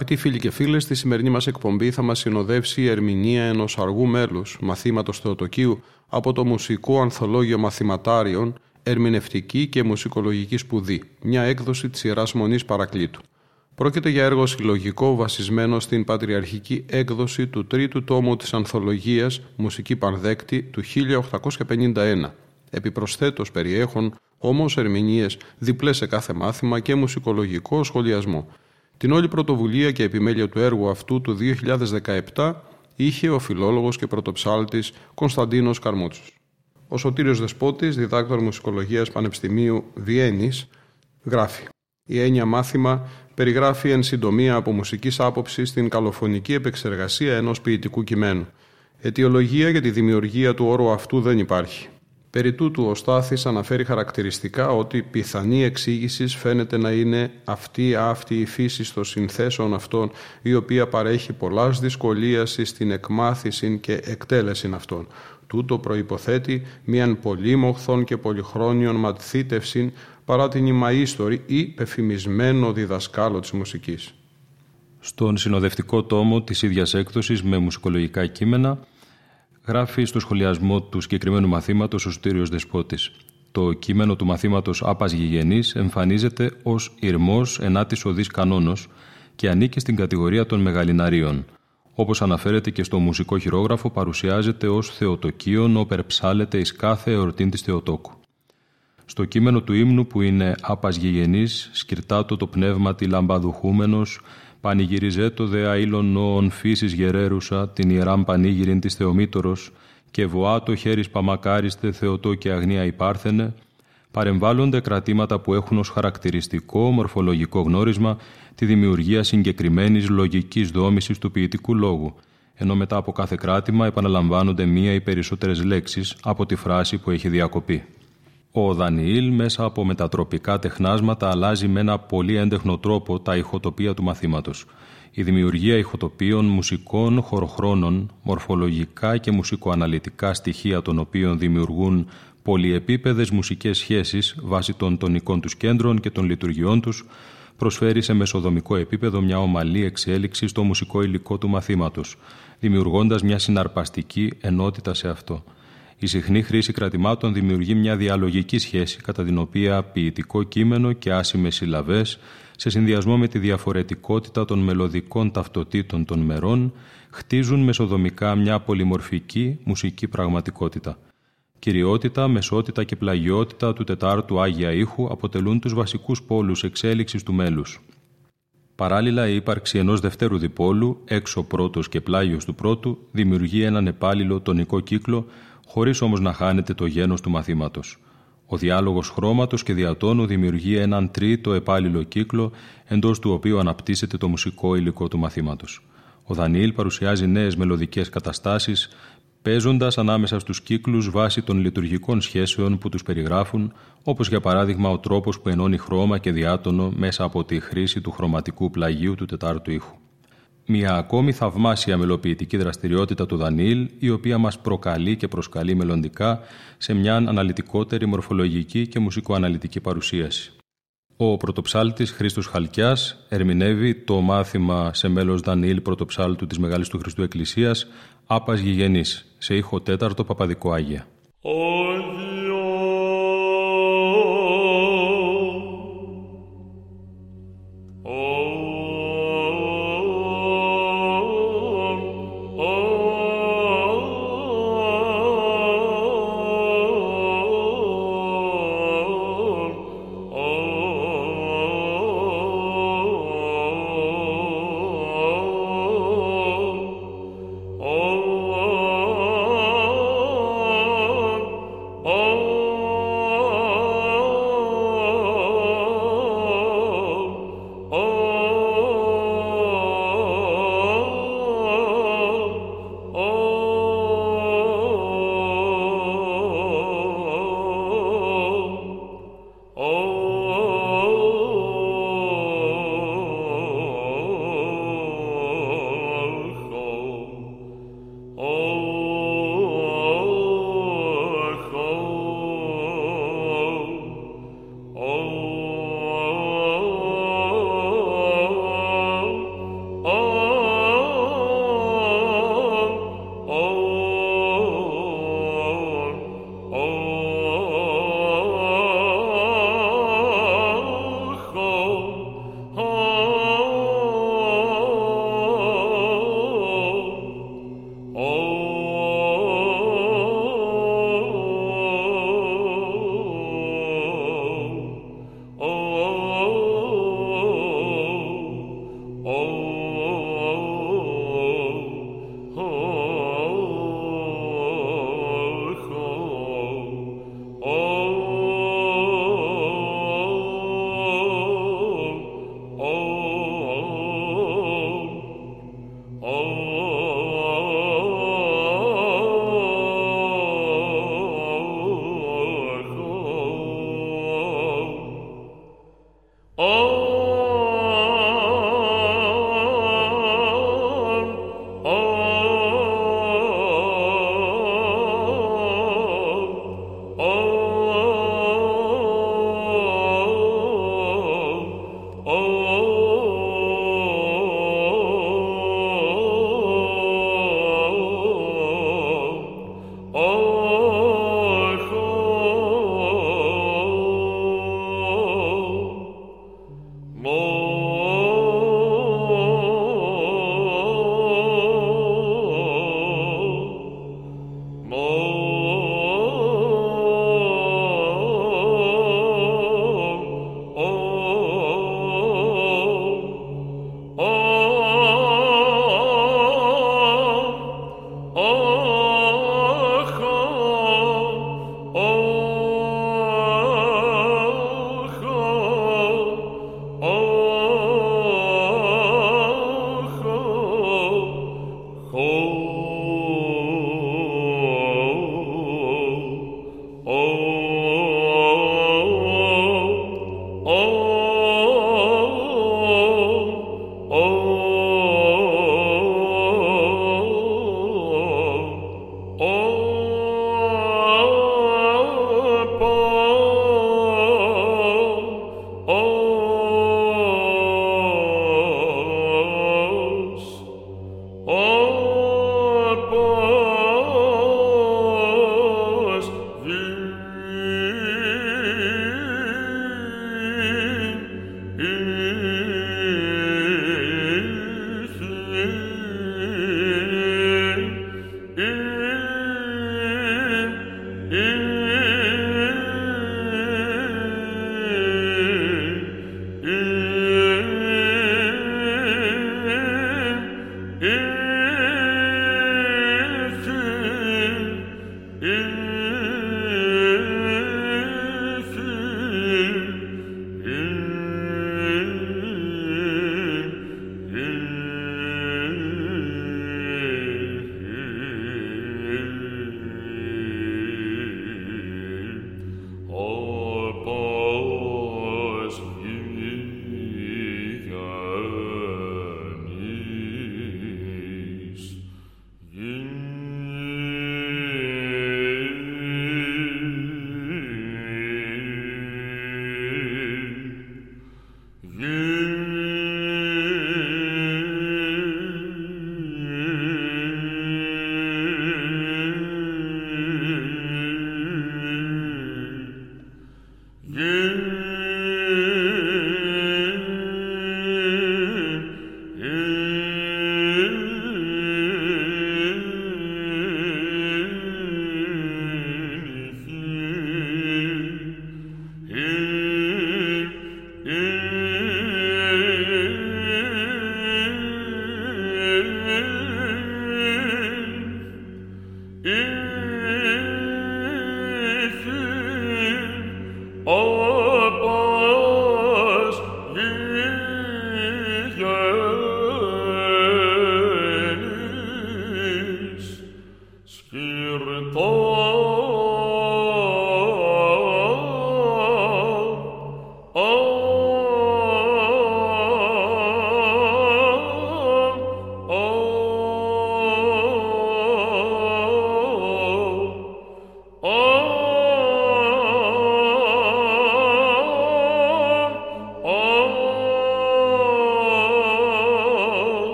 Αγαπητοί φίλοι και φίλες, στη σημερινή μας εκπομπή θα μας συνοδεύσει η ερμηνεία ενός αργού μέλους μαθήματος Θεοτοκίου από το Μουσικό Ανθολόγιο Μαθηματάριων, Ερμηνευτική και Μουσικολογική Σπουδή, μια έκδοση της Ιεράς Μονής Παρακλήτου. Πρόκειται για έργο συλλογικό βασισμένο στην πατριαρχική έκδοση του τρίτου τόμου της ανθολογίας «Μουσική Πανδέκτη» του 1851. Επιπροσθέτως περιέχουν όμως ερμηνείες διπλές σε κάθε μάθημα και μουσικολογικό σχολιασμό. Την όλη πρωτοβουλία και επιμέλεια του έργου αυτού του 2017 είχε ο φιλόλογος και πρωτοψάλτης Κωνσταντίνος Καρμούτσος. Ο Σωτήριος Δεσπότης, διδάκτορ μουσικολογίας Πανεπιστημίου Βιέννης, γράφει «Η έννοια μάθημα περιγράφει εν συντομία από μουσικής άποψης την καλοφωνική επεξεργασία ενός ποιητικού κειμένου. Αιτιολογία για τη δημιουργία του όρου αυτού δεν υπάρχει. Περί τούτου ο Στάθης αναφέρει χαρακτηριστικά ότι πιθανή εξήγηση φαίνεται να είναι αυτή αυτή η φύση των συνθέσεων αυτών η οποία παρέχει πολλάς δυσκολίαση στην εκμάθηση και εκτέλεση αυτών. Τούτο προϋποθέτει μίαν πολύμοχθον και πολυχρόνιον μαθήτευσιν παρά την ημαΐστορη ή πεφημισμένο διδασκάλο της μουσικής. Στον συνοδευτικό τόμο της ίδιας έκδοσης με μουσικολογικά κείμενα γράφει στο σχολιασμό του συγκεκριμένου μαθήματος ο Σωτήριος Δεσπότης. Το κείμενο του μαθήματος Άπας Γηγενής εμφανίζεται ως ηρμός ενάτης οδής κανόνος και ανήκει στην κατηγορία των μεγαλιναρίων. Όπως αναφέρεται και στο μουσικό χειρόγραφο παρουσιάζεται ως θεοτοκίον όπερ ψάλεται εις κάθε εορτήν της Θεοτόκου. Στο κείμενο του ύμνου που είναι «Άπας γηγενής, σκυρτάτο το πνεύμα τη λαμπαδουχούμενος, πανηγυριζέτο δε αήλων νόων φύσης γερέρουσα, την ιεράν πανήγυριν της Θεομήτωρος, και βοάτο χέρις παμακάριστε Θεοτό και αγνία υπάρθενε», παρεμβάλλονται κρατήματα που έχουν ως χαρακτηριστικό μορφολογικό γνώρισμα τη δημιουργία συγκεκριμένης λογικής δόμησης του ποιητικού λόγου, ενώ μετά από κάθε κράτημα επαναλαμβάνονται μία ή περισσότερες λέξεις από τη φράση που έχει διακοπεί. Ο Δανιήλ μέσα από μετατροπικά τεχνάσματα αλλάζει με ένα πολύ έντεχνο τρόπο τα ηχοτοπία του μαθήματος. Η δημιουργία ηχοτοπίων μουσικών χωροχρόνων, μορφολογικά και μουσικοαναλυτικά στοιχεία των οποίων δημιουργούν πολυεπίπεδες μουσικές σχέσεις βάσει των τονικών τους κέντρων και των λειτουργιών τους, προσφέρει σε μεσοδομικό επίπεδο μια ομαλή εξέλιξη στο μουσικό υλικό του μαθήματος, δημιουργώντας μια συναρπαστική ενότητα σε αυτό. Η συχνή χρήση κρατημάτων δημιουργεί μια διαλογική σχέση κατά την οποία ποιητικό κείμενο και άσημες συλλαβές σε συνδυασμό με τη διαφορετικότητα των μελωδικών ταυτοτήτων των μερών χτίζουν μεσοδομικά μια πολυμορφική μουσική πραγματικότητα. Κυριότητα, μεσότητα και πλαγιότητα του τετάρτου Άγια Ήχου αποτελούν τους βασικούς πόλους εξέλιξης του μέλους. Παράλληλα, η ύπαρξη ενός δευτέρου διπόλου, έξω πρώτος και πλάγιος του πρώτου, δημιουργεί έναν επάλληλο τονικό κύκλο χωρίς όμως να χάνεται το γένος του μαθήματος. Ο διάλογος χρώματος και διατόνου δημιουργεί έναν τρίτο επάλληλο κύκλο εντός του οποίου αναπτύσσεται το μουσικό υλικό του μαθήματος. Ο Δανίλ παρουσιάζει νέες μελωδικές καταστάσεις παίζοντας ανάμεσα στους κύκλους βάσει των λειτουργικών σχέσεων που τους περιγράφουν, όπως για παράδειγμα ο τρόπος που ενώνει χρώμα και διάτονο μέσα από τη χρήση του χρωματικού πλαγίου του τετάρτου ήχου. Μια ακόμη θαυμάσια μελοποιητική δραστηριότητα του Δανίλ, η οποία μας προκαλεί και προσκαλεί μελλοντικά σε μια αναλυτικότερη μορφολογική και μουσικοαναλυτική παρουσίαση. Ο πρωτοψάλτης Χρήστος Χαλκιάς ερμηνεύει το μάθημα σε μέλος Δανίλ πρωτοψάλτου της Μεγάλης του Χριστού Εκκλησίας «Άπας Γηγενής» σε ήχο τέταρτο Παπαδικό Άγια.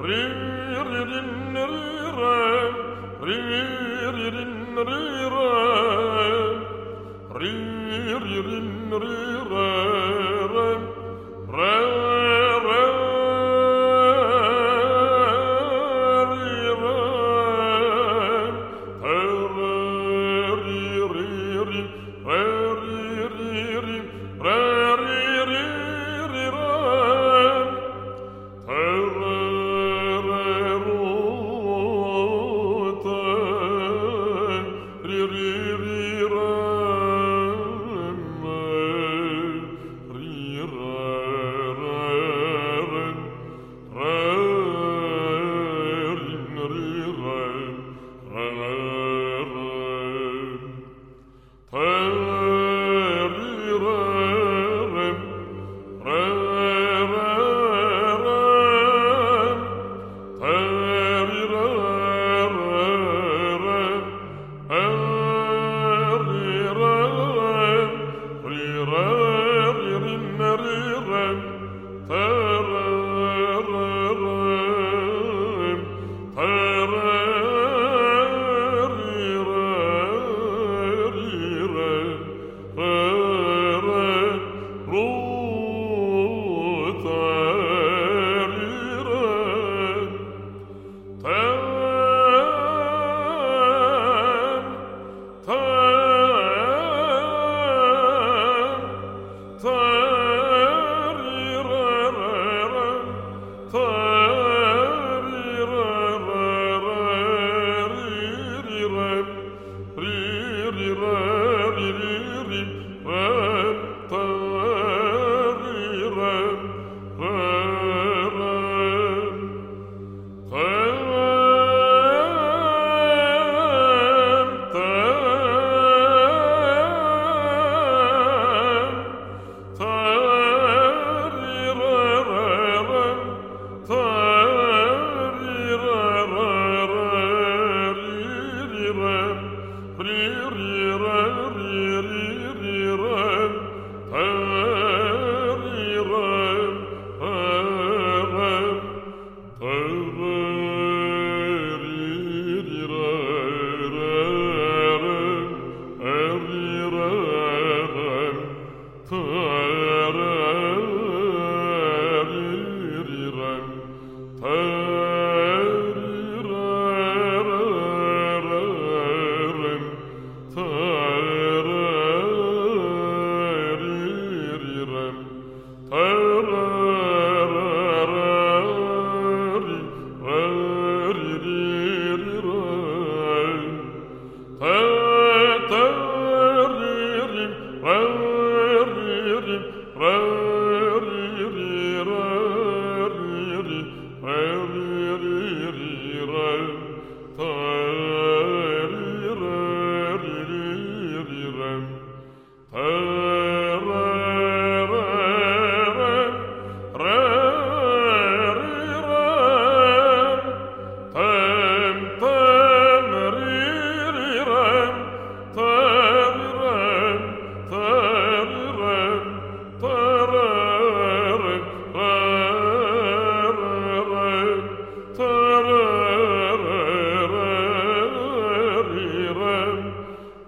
re re re re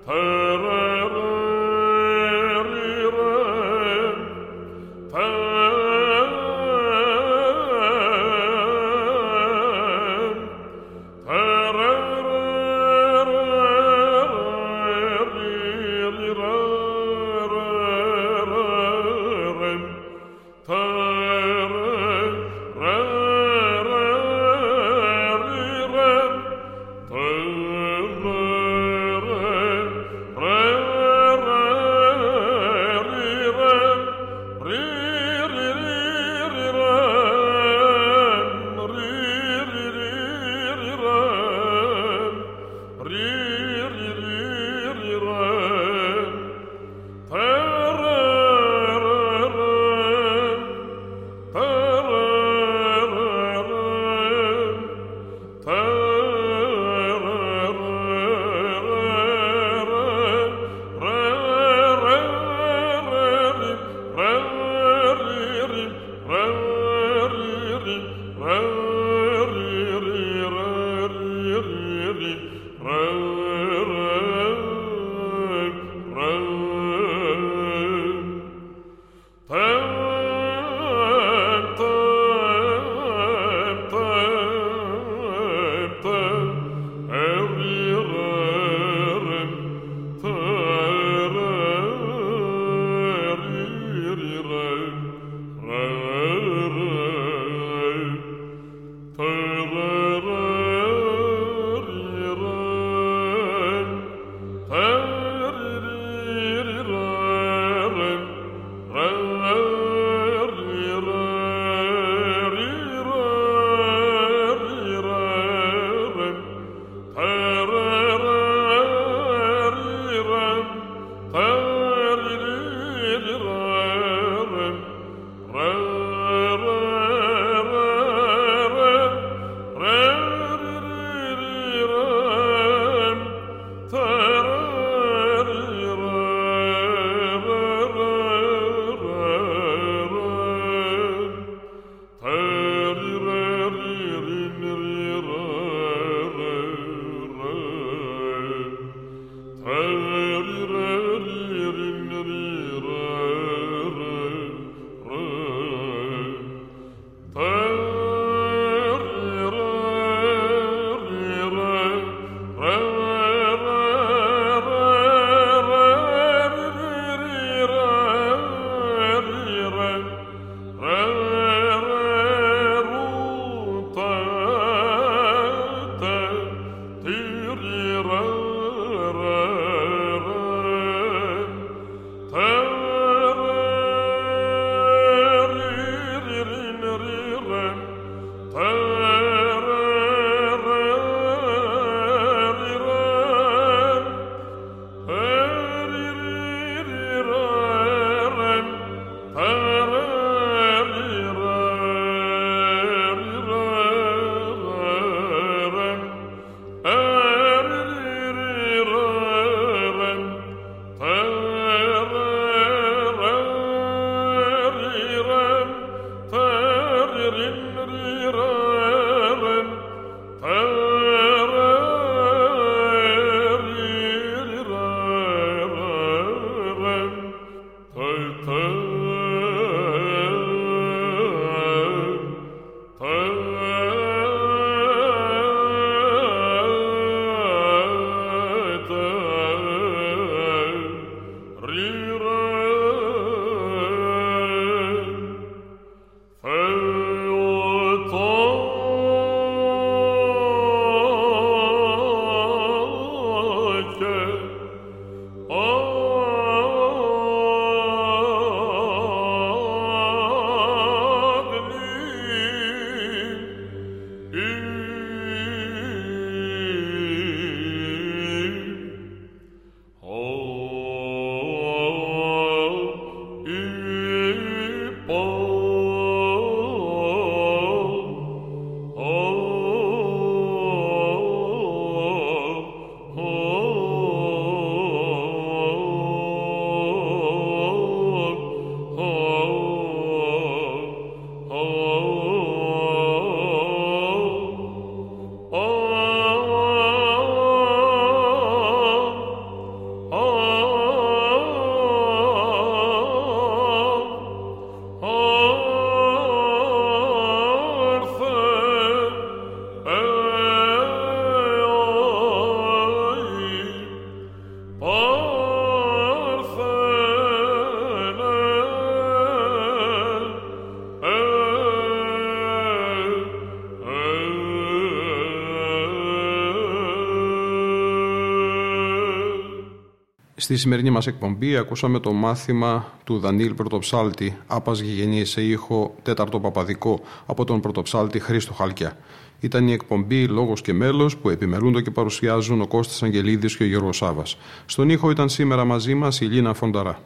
Pearl. Στη σημερινή μας εκπομπή ακούσαμε το μάθημα του Δανίλ Πρωτοψάλτη «Άπας γηγενής σε ήχο τέταρτο παπαδικό» από τον Πρωτοψάλτη Χρήστο Χαλκιά. Ήταν η εκπομπή «Λόγος και μέλος» που επιμελούνται και παρουσιάζουν ο Κώστας Αγγελίδης και ο Γιώργος Σάβας. Στον ήχο ήταν σήμερα μαζί μας η Λίνα Φονταρά.